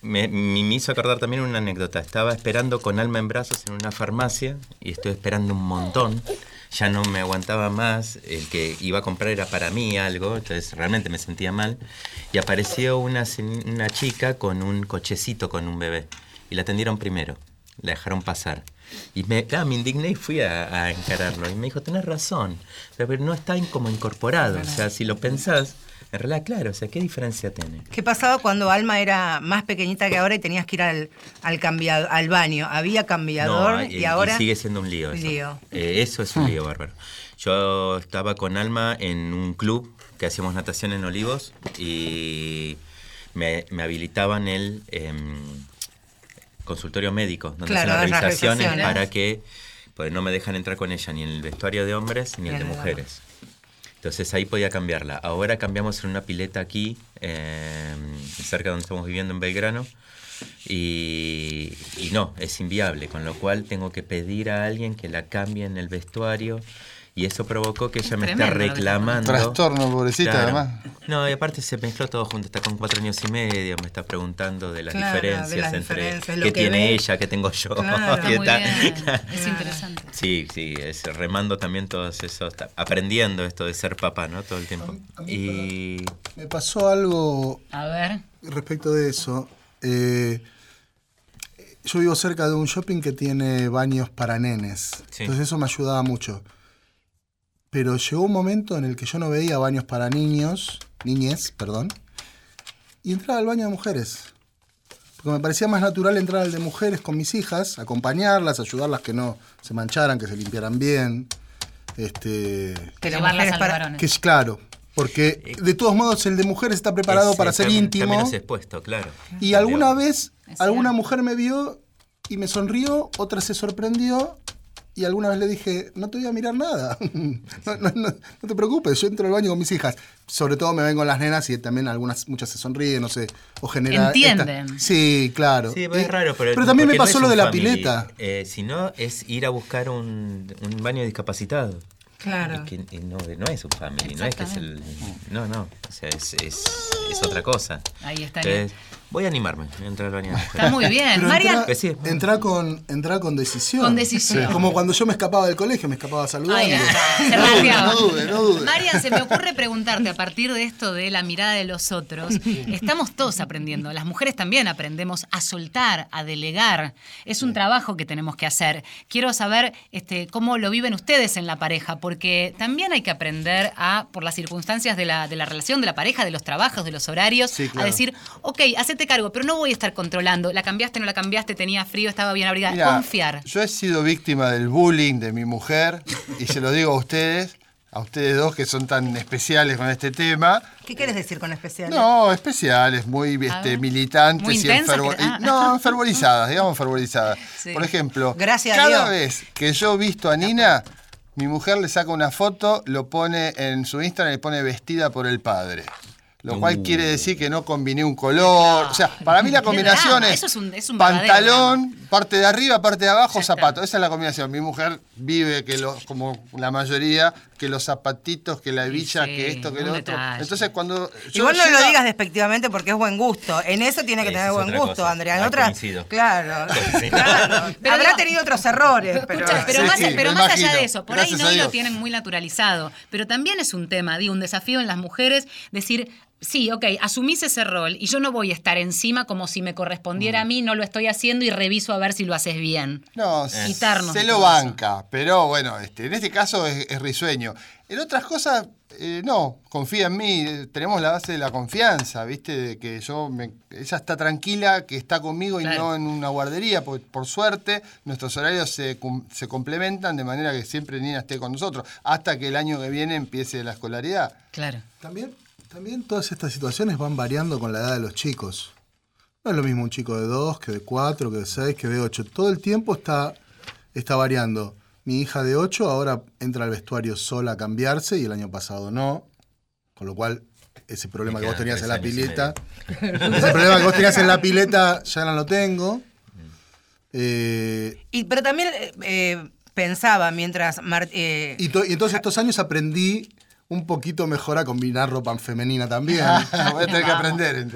me, me, hizo acordar también una anécdota. Estaba esperando con alma en brazos en una farmacia y estoy esperando un montón ya no me aguantaba más, el que iba a comprar era para mí algo, entonces realmente me sentía mal. Y apareció una, una chica con un cochecito con un bebé y la atendieron primero, la dejaron pasar. Y me, me indigné y fui a, encararlo. Y me dijo, tenés razón, pero no está como incorporado. O sea, si lo pensás, En realidad, claro, o sea, ¿qué diferencia tiene? ¿Qué pasaba cuando Alma era más pequeñita que ahora y tenías que ir al, al, al baño? ¿Había cambiador y, ahora...? sigue siendo un lío eso. Eh, eso es un lío bárbaro. Yo estaba con Alma en un club que hacíamos natación en Olivos y me, habilitaban el em, consultorio médico, donde hacen las revisaciones para que pues no me dejan entrar con ella ni en el vestuario de hombres ni en el de mujeres. Entonces ahí podía cambiarla. Ahora cambiamos en una pileta aquí, em, cerca de donde estamos viviendo en Belgrano. Y, y, no, es inviable, con lo cual tengo que pedir a alguien que la cambie en el vestuario y eso provocó que ella me está reclamando. Trastorno, pobrecita, además. No, y aparte se mezcló todo junto, está con cuatro años y medio, me está preguntando de las diferencias entre qué tiene ella, qué tengo yo. Es interesante. Sí, sí, es remando también todos esos, aprendiendo esto de ser papá, ¿no? Todo el tiempo. y me pasó algo a ver. respecto de eso. Eh, yo vivo cerca de un shopping que tiene baños para nenes. Entonces eso me ayudaba mucho pero llegó un momento en el que yo no veía baños para niños, niñez, perdón, y entraba al baño de mujeres. Porque me parecía más natural entrar al de mujeres con mis hijas, acompañarlas, ayudarlas que no se mancharan, que se limpiaran bien. Este, que llevarlas para, Que es claro, porque de todos modos el de mujeres está preparado para ser íntimo. Expuesto, claro. Y alguna vez alguna mujer me vio y me sonrió, otra se sorprendió y alguna vez le dije, no te voy a mirar nada. no, te preocupes, yo entro al baño con mis hijas. Sobre todo me vengo las nenas y también algunas, muchas se sonríen, no sé, o generan... Entienden. Sí, claro. Sí, es raro, pero... Pero también me pasó lo de la pileta. Eh, si no, es ir a buscar un, un baño discapacitado. Claro. que no, no, es un family, no es que es el. No, no. O sea, es, es, es otra cosa. Ahí está. Voy a animarme a entrar al baño. Está muy bien. Marian. Entra, con, entra con decisión. Con decisión. Como cuando yo me escapaba del colegio, me escapaba a saludar. no, dude, no dude. Marian, se me ocurre preguntarte a partir de esto de la mirada de los otros. Estamos todos aprendiendo. Las mujeres también aprendemos a soltar, a delegar. Es un trabajo que tenemos que hacer. Quiero saber este, cómo lo viven ustedes en la pareja porque también hay que aprender a, por las circunstancias de la, de la relación, de la pareja, de los trabajos, de los horarios, a decir, ok, hacete cargo, pero no voy a estar controlando, la cambiaste, no la cambiaste, tenía frío, estaba bien abrigada, confiar. Yo he sido víctima del bullying de mi mujer, y se lo digo a ustedes, a ustedes dos que son tan especiales con este tema. ¿Qué quieres decir con especiales? No, especiales, muy este, militantes y, ah. no, fervorizadas, digamos fervorizadas. Por ejemplo, cada vez que yo he visto a Nina, mi mujer le saca una foto, lo pone en su Instagram y le pone vestida por el padre. Lo cual uh. quiere decir que no combiné un color. O sea, para mí la combinación es, pantalón, parte de arriba, parte de abajo, zapato. Esa es la combinación. Mi mujer vive que lo, como la mayoría, que los zapatitos, que la hebilla, que esto, que lo otro. Entonces cuando. Igual no lo digas despectivamente porque es buen gusto. En eso tiene que tener buen gusto, Andrea. En otras. Claro. claro. Pero Habrá tenido otros errores. Pero, pero más, allá de eso, por ahí no lo tienen muy naturalizado. Pero también es un tema, digo, un desafío en las mujeres decir sí, ok, asumís ese rol y yo no voy a estar encima como si me correspondiera a mm. mí, no lo estoy haciendo y reviso a ver si lo haces bien. No, se lo banca, pero bueno, este, en este caso es, risueño. En otras cosas, eh, no, confía en mí, tenemos la base de la confianza, ¿viste? De que yo, ella está tranquila, que está conmigo y no en una guardería, porque por suerte nuestros horarios se, se complementan de manera que siempre Nina esté con nosotros, hasta que el año que viene empiece la escolaridad. Claro. También también todas estas situaciones van variando con la edad de los chicos. No es lo mismo un chico de 2 que de 4, que de 6, que de 8. Todo el tiempo está, está variando. Mi hija de 8 ahora entra al vestuario sola a cambiarse y el año pasado no. Con lo cual, ese problema que vos tenías en la pileta, ese problema que vos tenías en la pileta ya no lo tengo. Eh, y, pero también eh, pensaba mientras... Eh, y, y entonces estos años aprendí un poquito mejor a combinar ropa femenina también. Voy a tener que aprender.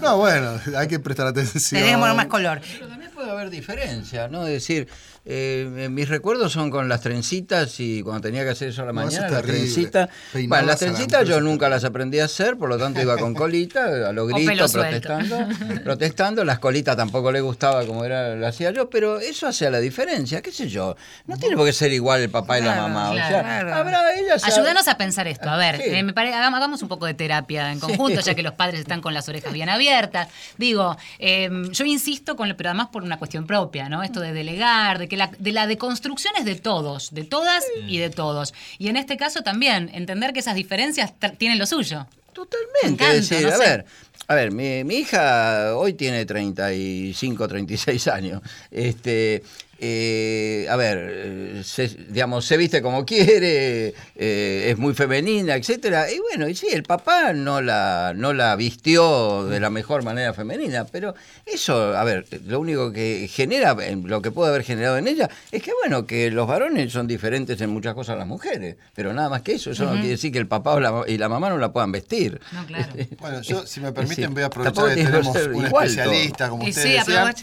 No, bueno, hay que prestar atención. Tenemos más color. Pero también puede haber diferencias, ¿no? Es decir, eh, mis recuerdos son con las trencitas y cuando tenía que hacer eso a la mañana, las trencitas. Bueno, las trencitas yo nunca las aprendí a hacer, por lo tanto iba con colita, a los gritos, protestando. protestando. Las colitas tampoco le gustaba como era, lo hacía yo, pero eso hace la diferencia, qué sé yo. No tiene por qué ser igual el papá y la mamá. o sea, habrá ellas. Ayúdanos a pensar esto. A ver, eh, me hagamos un poco de terapia en conjunto, ya que los padres están con las orejas bien abiertas. Digo, yo insisto con, pero además por una cuestión propia, ¿no? Esto de delegar, de que la, de la deconstrucción es de todos, de todas y de todos. Y en este caso también, entender que esas diferencias tienen lo suyo. Totalmente. decir, a ver, a ver, mi, mi, hija hoy tiene 35, 36 años. Este, eh, a ver, eh, se, digamos, se viste como quiere, eh, es muy femenina, etcétera. Y bueno, y sí, el papá no la, no la vistió de la mejor manera femenina, pero eso, a ver, lo único que genera, lo que puede haber generado en ella, es que bueno, que los varones son diferentes en muchas cosas a las mujeres, pero nada más que eso, eso no quiere decir que el papá y la mamá no la puedan vestir. No, claro. bueno, yo, si me permiten, voy a aprovechar que tenemos un especialista, como ustedes sí, decían,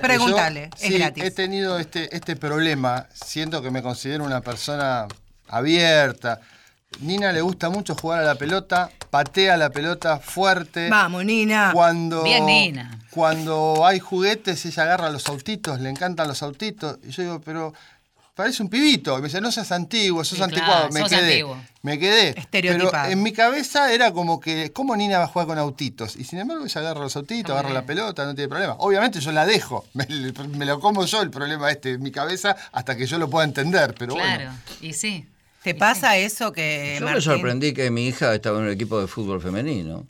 Pregúntale, es gratis. He tenido este, este problema, siento que me considero una persona abierta. Nina le gusta mucho jugar a la pelota, patea la pelota fuerte. Vamos, Nina. Cuando, Bien, Nina. Cuando hay juguetes, ella agarra los autitos, le encantan los autitos. Y yo digo, pero parece un pibito. Y me dice, no seas antiguo, sos anticuado. Me quedé. Me quedé. Pero en mi cabeza era como que, ¿cómo Nina va a jugar con autitos? Y sin embargo, ella agarra los autitos, agarra la pelota, no tiene problema. Obviamente yo la dejo. Me, lo como yo el problema este en mi cabeza hasta que yo lo pueda entender. Pero claro, y sí. ¿Te pasa eso que.? Yo me sorprendí que mi hija estaba en un equipo de fútbol femenino.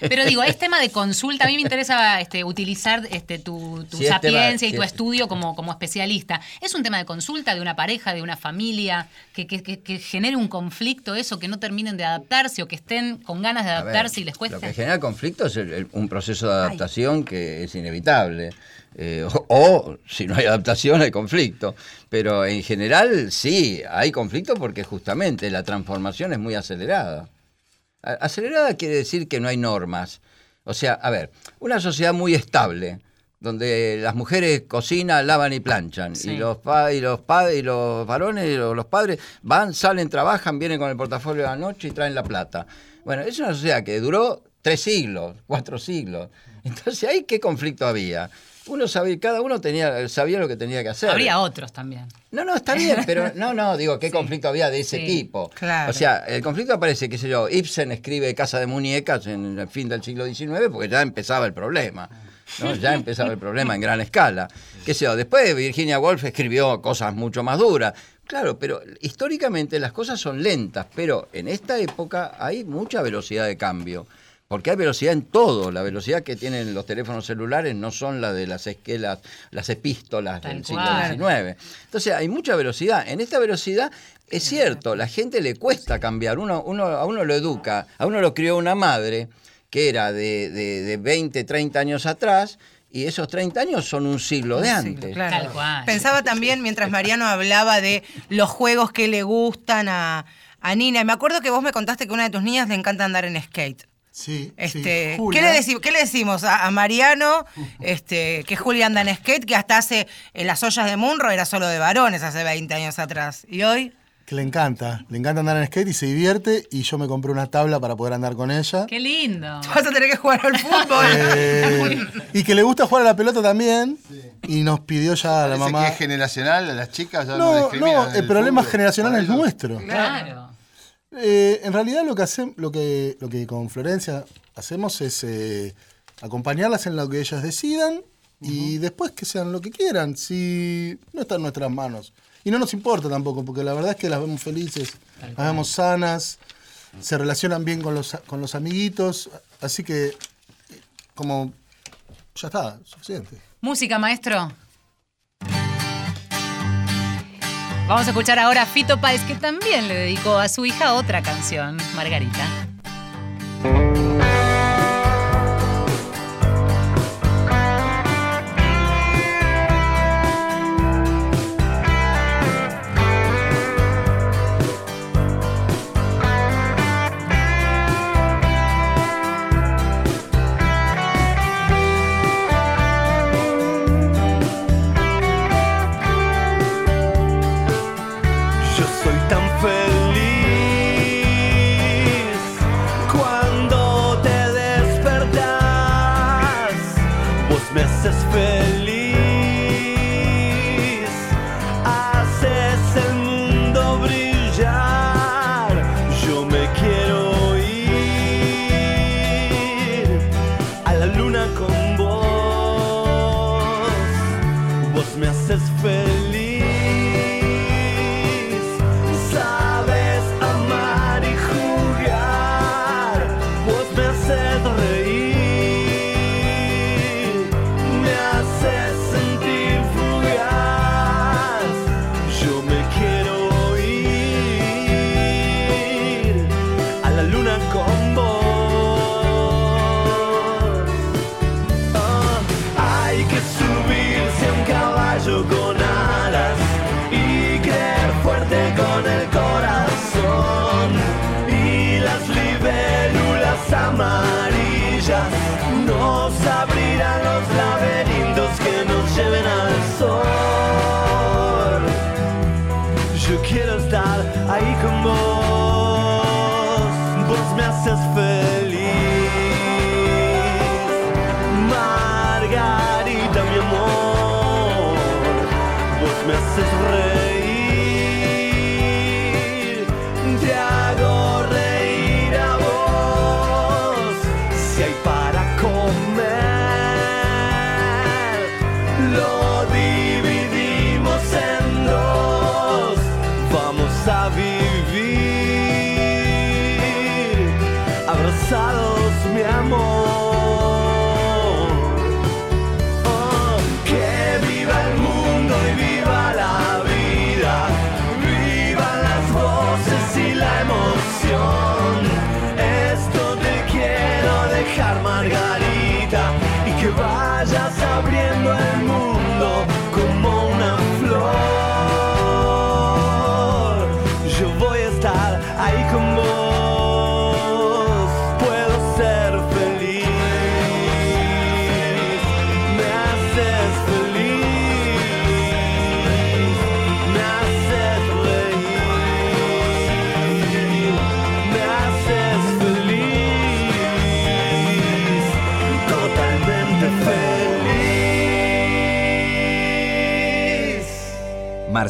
Pero digo, es tema de consulta. A mí me interesa este, utilizar este, tu, sapiencia y tu estudio como, como especialista. ¿Es un tema de consulta de una pareja, de una familia, que, genere un conflicto eso, que no terminen de adaptarse o que estén con ganas de adaptarse y les cuesta? Lo que genera conflicto es un proceso de adaptación que es inevitable. Eh, o, si no hay adaptación hay conflicto. Pero en general sí, hay conflicto porque justamente la transformación es muy acelerada. Acelerada quiere decir que no hay normas. O sea, a ver, una sociedad muy estable, donde las mujeres cocinan, lavan y planchan, y los y los padres y los varones o los padres van, salen, trabajan, vienen con el portafolio de la noche y traen la plata. Bueno, es una sociedad que duró tres siglos, cuatro siglos. Entonces, ¿ahí qué conflicto había? Uno sabía, cada uno tenía, sabía lo que tenía que hacer. Habría otros también. No, no, está bien, pero no, no, digo, ¿qué conflicto había de ese tipo? O sea, el conflicto aparece, qué sé yo, Ibsen escribe Casa de Muñecas en el fin del siglo XIX porque ya empezaba el problema. ¿no? Ya empezaba el problema en gran escala. Qué sé yo, después Virginia Woolf escribió cosas mucho más duras. Claro, pero históricamente las cosas son lentas, pero en esta época hay mucha velocidad de cambio. Porque hay velocidad en todo. La velocidad que tienen los teléfonos celulares no son la de las esquelas, las epístolas del siglo XIX. Entonces hay mucha velocidad. En esta velocidad es cierto, la gente le cuesta cambiar. Uno, uno, a uno lo educa, a uno lo crió una madre que era de, de, 20, 30 años atrás y esos 30 años son un siglo de antes. Pensaba también, mientras Mariano hablaba de los juegos que le gustan a, a Nina, me acuerdo que vos me contaste que a una de tus niñas le encanta andar en skate. Sí, este, ¿qué, le ¿Qué, le decimos a, Mariano, este, que Julia anda en skate, que hasta hace en las ollas de Munro era solo de varones hace 20 años atrás? ¿Y hoy? Que le encanta, le encanta andar en skate y se divierte y yo me compré una tabla para poder andar con ella. ¡Qué lindo! Vas a tener que jugar al fútbol. Eh, y que le gusta jugar a la pelota también. Y nos pidió ya a la mamá. Que es generacional, a las chicas ya no, no, no el, problema generacional es nuestro. Claro. Eh, en realidad lo que, hacemos, lo, que, lo que con Florencia hacemos es eh, acompañarlas en lo que ellas decidan y después que sean lo que quieran, si no está en nuestras manos. Y no nos importa tampoco, porque la verdad es que las vemos felices, las vemos sanas, se relacionan bien con los, con los amiguitos, así que como ya está, suficiente. Música, maestro. Vamos a escuchar ahora a Fito Páez, que también le dedicó a su hija otra canción, Margarita.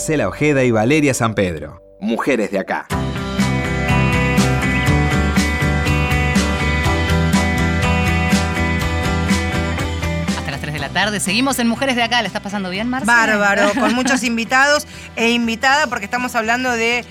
Marcela Ojeda y Valeria San Pedro. Mujeres de acá. Hasta las 3 de la tarde. Seguimos en Mujeres de acá. ¿Le estás pasando bien, Marcela? Bárbaro, con muchos invitados e invitada porque estamos hablando de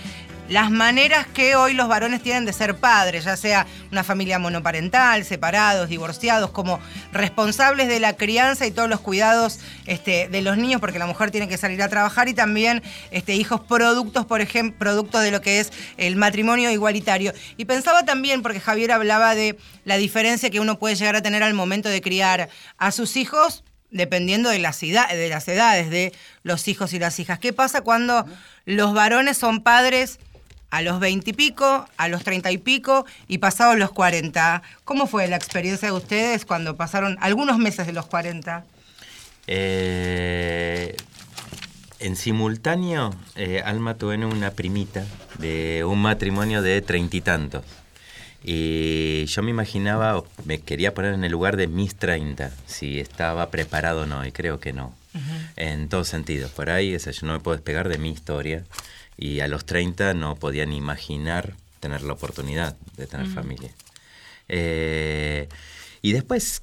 las maneras que hoy los varones tienen de ser padres, ya sea una familia monoparental, separados, divorciados, como responsables de la crianza y todos los cuidados este, de los niños, porque la mujer tiene que salir a trabajar, y también este, hijos productos, por ejemplo, productos de lo que es el matrimonio igualitario. Y pensaba también, porque Javier hablaba de la diferencia que uno puede llegar a tener al momento de criar a sus hijos, dependiendo de de las edades de los hijos y las hijas. ¿Qué pasa cuando los varones son padres a los 20 y pico, a los 30 y pico y pasados los 40. ¿Cómo fue la experiencia de ustedes cuando pasaron algunos meses de los 40? Eh, en simultáneo, eh, Alma tuvo una primita de un matrimonio de treinta y tantos. Y yo me imaginaba, me quería poner en el lugar de mis 30, si estaba preparado o no, y creo que no. En todos sentidos. Por ahí, yo no me puedo despegar de mi historia y a los 30 no podía ni imaginar tener la oportunidad de tener familia. Eh, y después,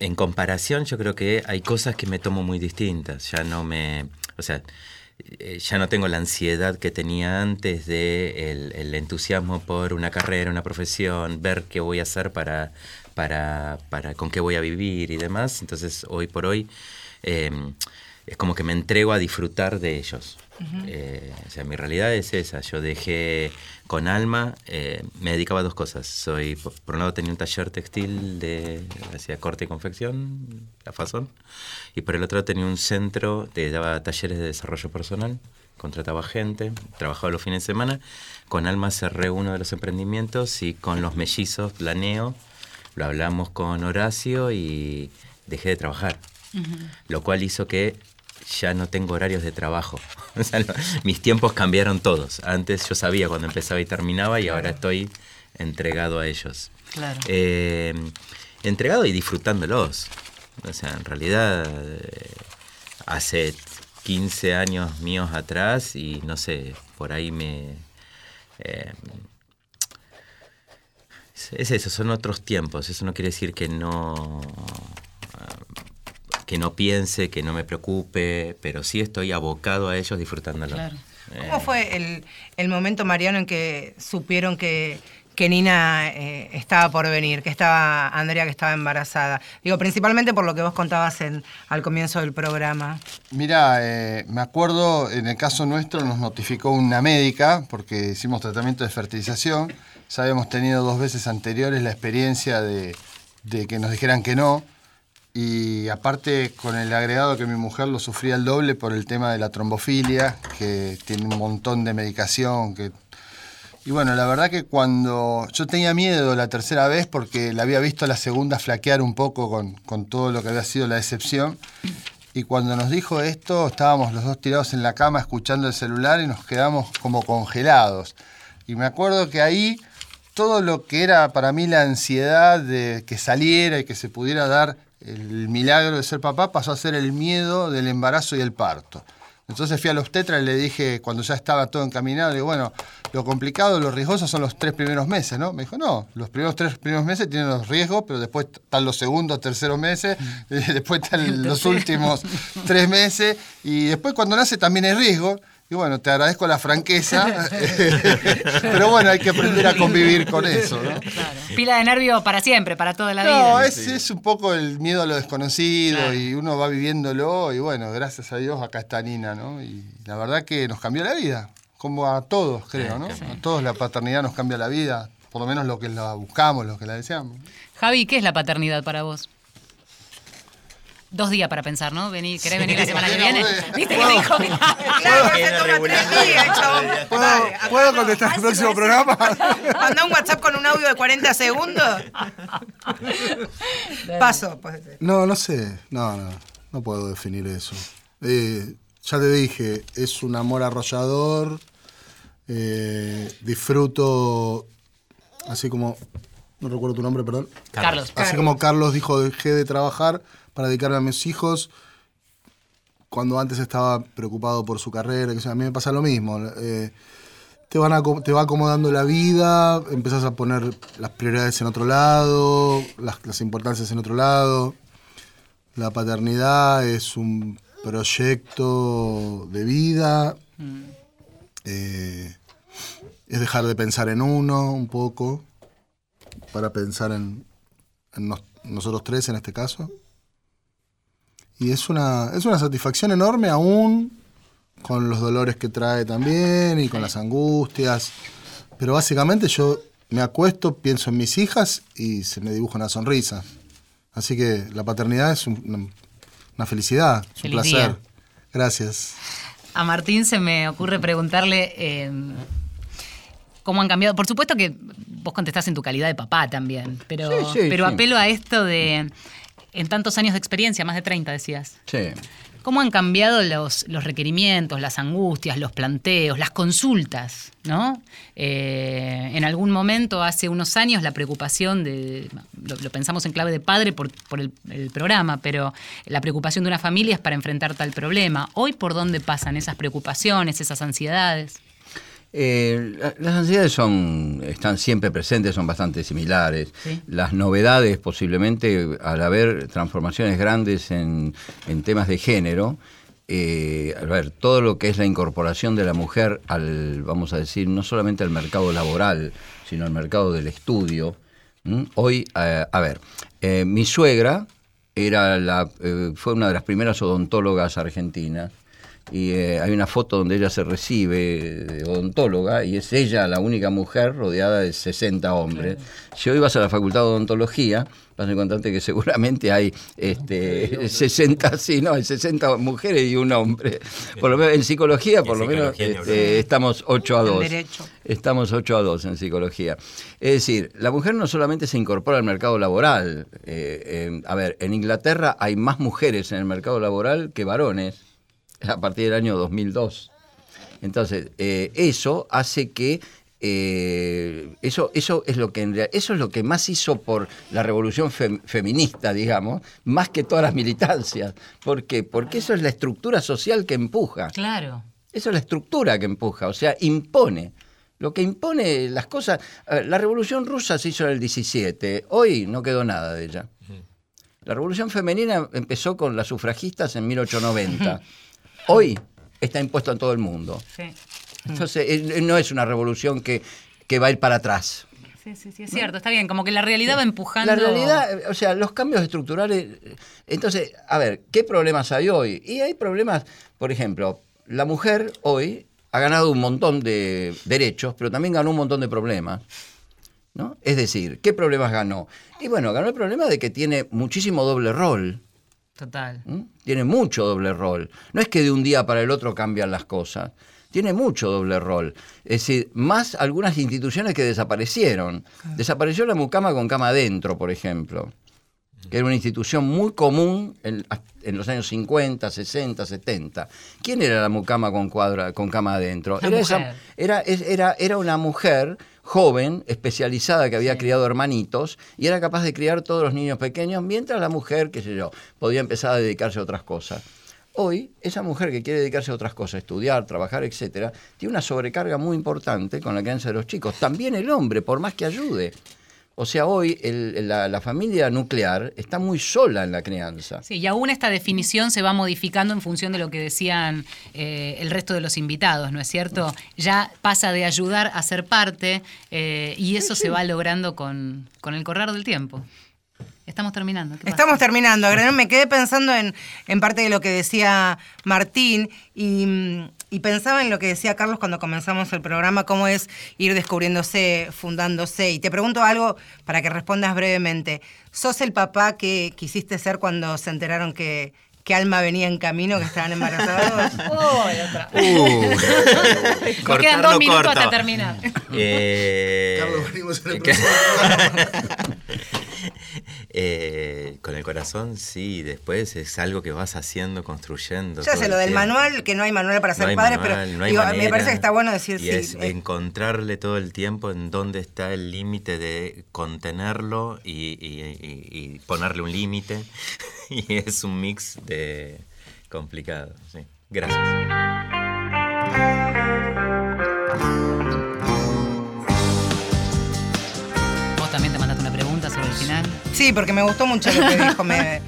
en comparación, yo creo que hay cosas que me tomo muy distintas. Ya no me. O sea, eh, ya no tengo la ansiedad que tenía antes de el, entusiasmo por una carrera, una profesión, ver qué voy a hacer para, para, para con qué voy a vivir y demás. Entonces, hoy por hoy, eh, es como que me entrego a disfrutar de ellos. Eh, o sea, mi realidad es esa. Yo dejé con alma, eh, me dedicaba a dos cosas. Soy, por un lado tenía un taller textil de hacía corte y confección, la fazón, y por el otro tenía un centro, de, daba talleres de desarrollo personal, contrataba gente, trabajaba los fines de semana. Con alma cerré uno de los emprendimientos y con los mellizos planeo, lo hablamos con Horacio y dejé de trabajar. Lo cual hizo que ya no tengo horarios de trabajo. mis tiempos cambiaron todos. Antes yo sabía cuando empezaba y terminaba y ahora estoy entregado a ellos. Claro. Eh, entregado y disfrutándolos. O sea, en realidad eh, hace 15 años míos atrás y no sé, por ahí me... Eh, es eso, son otros tiempos. Eso no quiere decir que no que no piense, que no me preocupe, pero sí estoy abocado a ellos disfrutándolo. Claro. ¿Cómo fue el, momento, Mariano, en que supieron que, que Nina eh, estaba por venir, que estaba Andrea, que estaba embarazada? Digo, principalmente por lo que vos contabas en, al comienzo del programa. Mira, eh, me acuerdo, en el caso nuestro nos notificó una médica, porque hicimos tratamiento de fertilización. Ya habíamos tenido dos veces anteriores la experiencia de, de que nos dijeran que no y aparte con el agregado que mi mujer lo sufría el doble por el tema de la trombofilia, que tiene un montón de medicación. Que... Y bueno, la verdad que cuando yo tenía miedo la tercera vez porque la había visto la segunda flaquear un poco con, con todo lo que había sido la decepción. Y cuando nos dijo esto, estábamos los dos tirados en la cama escuchando el celular y nos quedamos como congelados. Y me acuerdo que ahí todo lo que era para mí la ansiedad de que saliera y que se pudiera dar el milagro de ser papá pasó a ser el miedo del embarazo y el parto. Entonces fui a los tetras y le dije, cuando ya estaba todo encaminado, le digo, bueno, lo complicado, lo riesgoso son los tres primeros meses, ¿no? Me dijo, no, los primeros tres primeros meses tienen los riesgos, pero después están los segundos, terceros meses, después están los últimos tres meses, y después cuando nace también hay riesgo. Y bueno, te agradezco la franqueza, pero bueno, hay que aprender a convivir con eso, ¿no? Pila de nervio para siempre, para toda la vida. No, es, es, un poco el miedo a lo desconocido y uno va viviéndolo y bueno, gracias a Dios acá está Nina, ¿no? Y la verdad que nos cambió la vida, como a todos creo, ¿no? A todos la paternidad nos cambia la vida, por lo menos lo que la buscamos, lo que la deseamos. Javi, ¿qué es la paternidad para vos? Dos días para pensar, ¿no? Vení, ¿Querés venir la semana que viene? ¿Viste que me dijo? Claro, tres días, ¿Puedo, contestar el próximo programa? Manda un WhatsApp con un audio de 40 segundos. Paso. Pues. No, no sé. No, no. No puedo definir eso. Eh, ya te dije, es un amor arrollador. Eh, disfruto, así como. No recuerdo tu nombre, perdón. Carlos. Así como Carlos dijo, dejé de trabajar para dedicarme a mis hijos cuando antes estaba preocupado por su carrera, que a mí me pasa lo mismo. Eh, te, van te va acomodando la vida, empezás a poner las prioridades en otro lado, las, importancias en otro lado. La paternidad es un proyecto de vida. Mm. Eh, es dejar de pensar en uno un poco para pensar en, nosotros tres en este caso. Y es una, es una satisfacción enorme aún con los dolores que trae también y con las angustias. Pero básicamente yo me acuesto, pienso en mis hijas y se me dibuja una sonrisa. Así que la paternidad es una, felicidad, es un placer. Gracias. A Martín se me ocurre preguntarle eh, cómo han cambiado. Por supuesto que vos contestás en tu calidad de papá también, pero, pero apelo a esto de en tantos años de experiencia, más de 30 decías. Sí. ¿Cómo han cambiado los, los requerimientos, las angustias, los planteos, las consultas? ¿no? Eh, en algún momento, hace unos años, la preocupación de, lo, pensamos en clave de padre por, por el, el, programa, pero la preocupación de una familia es para enfrentar tal problema. Hoy, ¿por dónde pasan esas preocupaciones, esas ansiedades? Eh, las ansiedades son, están siempre presentes, son bastante similares. Las novedades, posiblemente, al haber transformaciones grandes en, temas de género, eh, a ver, todo lo que es la incorporación de la mujer al, vamos a decir, no solamente al mercado laboral, sino al mercado del estudio. Hoy, eh, a ver, mi suegra era la, fue una de las primeras odontólogas argentinas y eh, hay una foto donde ella se recibe de odontóloga y es ella la única mujer rodeada de 60 hombres. Si hoy vas a la facultad de odontología, vas a encontrarte que seguramente hay este, 60, sí, no, hay 60 mujeres y un hombre. Por lo menos en psicología, por lo menos este, estamos 8 a 2. Estamos 8 a 2 en psicología. Es decir, la mujer no solamente se incorpora al mercado laboral. Eh, a ver, en Inglaterra hay más mujeres en el mercado laboral que varones a partir del año 2002. Entonces, eh, eso hace que eh, eso, eso, es lo que eso es lo que más hizo por la revolución feminista, digamos, más que todas las militancias. ¿Por qué? Porque eso es la estructura social que empuja. Claro. Eso es la estructura que empuja, o sea, impone. Lo que impone las cosas. La revolución rusa se hizo en el 17, hoy no quedó nada de ella. La revolución femenina empezó con las sufragistas en 1890. hoy está impuesto en todo el mundo. Entonces, eh, no es una revolución que, va a ir para atrás. Sí, sí, sí, es cierto, está bien, como que la realidad va empujando. La realidad, o sea, los cambios estructurales. Entonces, a ver, ¿qué problemas hay hoy? Y hay problemas, por ejemplo, la mujer hoy ha ganado un montón de derechos, pero también ganó un montón de problemas. ¿no? Es decir, ¿qué problemas ganó? Y bueno, ganó el problema de que tiene muchísimo doble rol. Total. ¿Mm? Tiene mucho doble rol. No es que de un día para el otro cambian las cosas. Tiene mucho doble rol. Es decir, más algunas instituciones que desaparecieron. Desapareció la mucama con cama adentro, por ejemplo, que era una institución muy común en, los años 50, 60, 70. ¿Quién era la mucama con, cuadra, con cama adentro? Era, era, era, era una mujer joven, especializada, que había criado hermanitos, y era capaz de criar todos los niños pequeños, mientras la mujer, qué sé yo, podía empezar a dedicarse a otras cosas. Hoy, esa mujer que quiere dedicarse a otras cosas, estudiar, trabajar, etcétera, tiene una sobrecarga muy importante con la crianza de los chicos. También el hombre, por más que ayude. O sea, hoy la, familia nuclear está muy sola en la crianza. Sí, y aún esta definición se va modificando en función de lo que decían eh, el resto de los invitados, ¿no es cierto? Ya pasa de ayudar a ser parte eh, y eso se va logrando con, con el correr del tiempo. Estamos terminando. Estamos terminando. Me quedé pensando en, en, parte de lo que decía Martín y, y, pensaba en lo que decía Carlos cuando comenzamos el programa, cómo es ir descubriéndose, fundándose. Y te pregunto algo para que respondas brevemente. ¿Sos el papá que quisiste ser cuando se enteraron que, que Alma venía en camino, que estaban embarazados. oh, otra. Uh. quedan dos minutos hasta terminar. Eh... Carlos, venimos en el Eh, con el corazón, sí, después es algo que vas haciendo, construyendo. Ya sé, lo del manual, que no hay manual para ser padres, pero me parece que está bueno decir y Es eh. encontrarle todo el tiempo en dónde está el límite de contenerlo y, ponerle un límite. y es un mix de complicado. Sí. Gracias. Sí, porque me gustó mucho lo que dijo, me,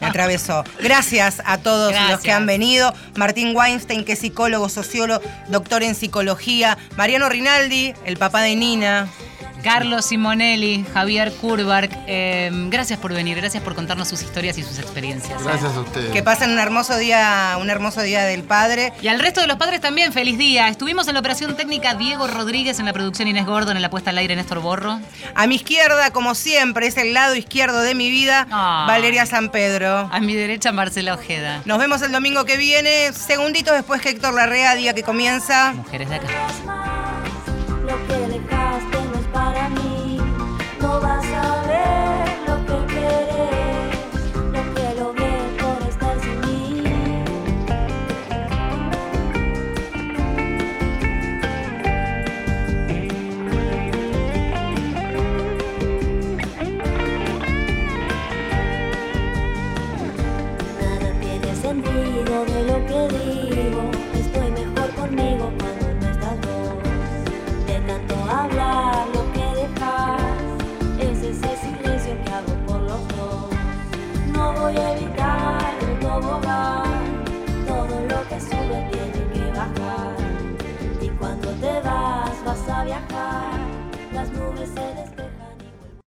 atravesó. Gracias a todos los que han venido. Martín Weinstein, que es psicólogo, sociólogo, doctor en psicología. Mariano Rinaldi, el papá de Nina. Carlos Simonelli, Javier Kurbark, em, gracias por venir, gracias por contarnos sus historias y sus experiencias. Gracias a ustedes. Que pasen un hermoso día, un hermoso día del padre. Y al resto de los padres también, feliz día. Estuvimos en la operación técnica Diego Rodríguez, en la producción Inés Gordon, en la puesta al aire Néstor Borro. A mi izquierda, como siempre, es el lado izquierdo de mi vida, ah. Valeria San Pedro. A mi derecha, Marcela Ojeda. Nos vemos el domingo que viene, segunditos después que Héctor Larrea diga que comienza. Mujeres de acá.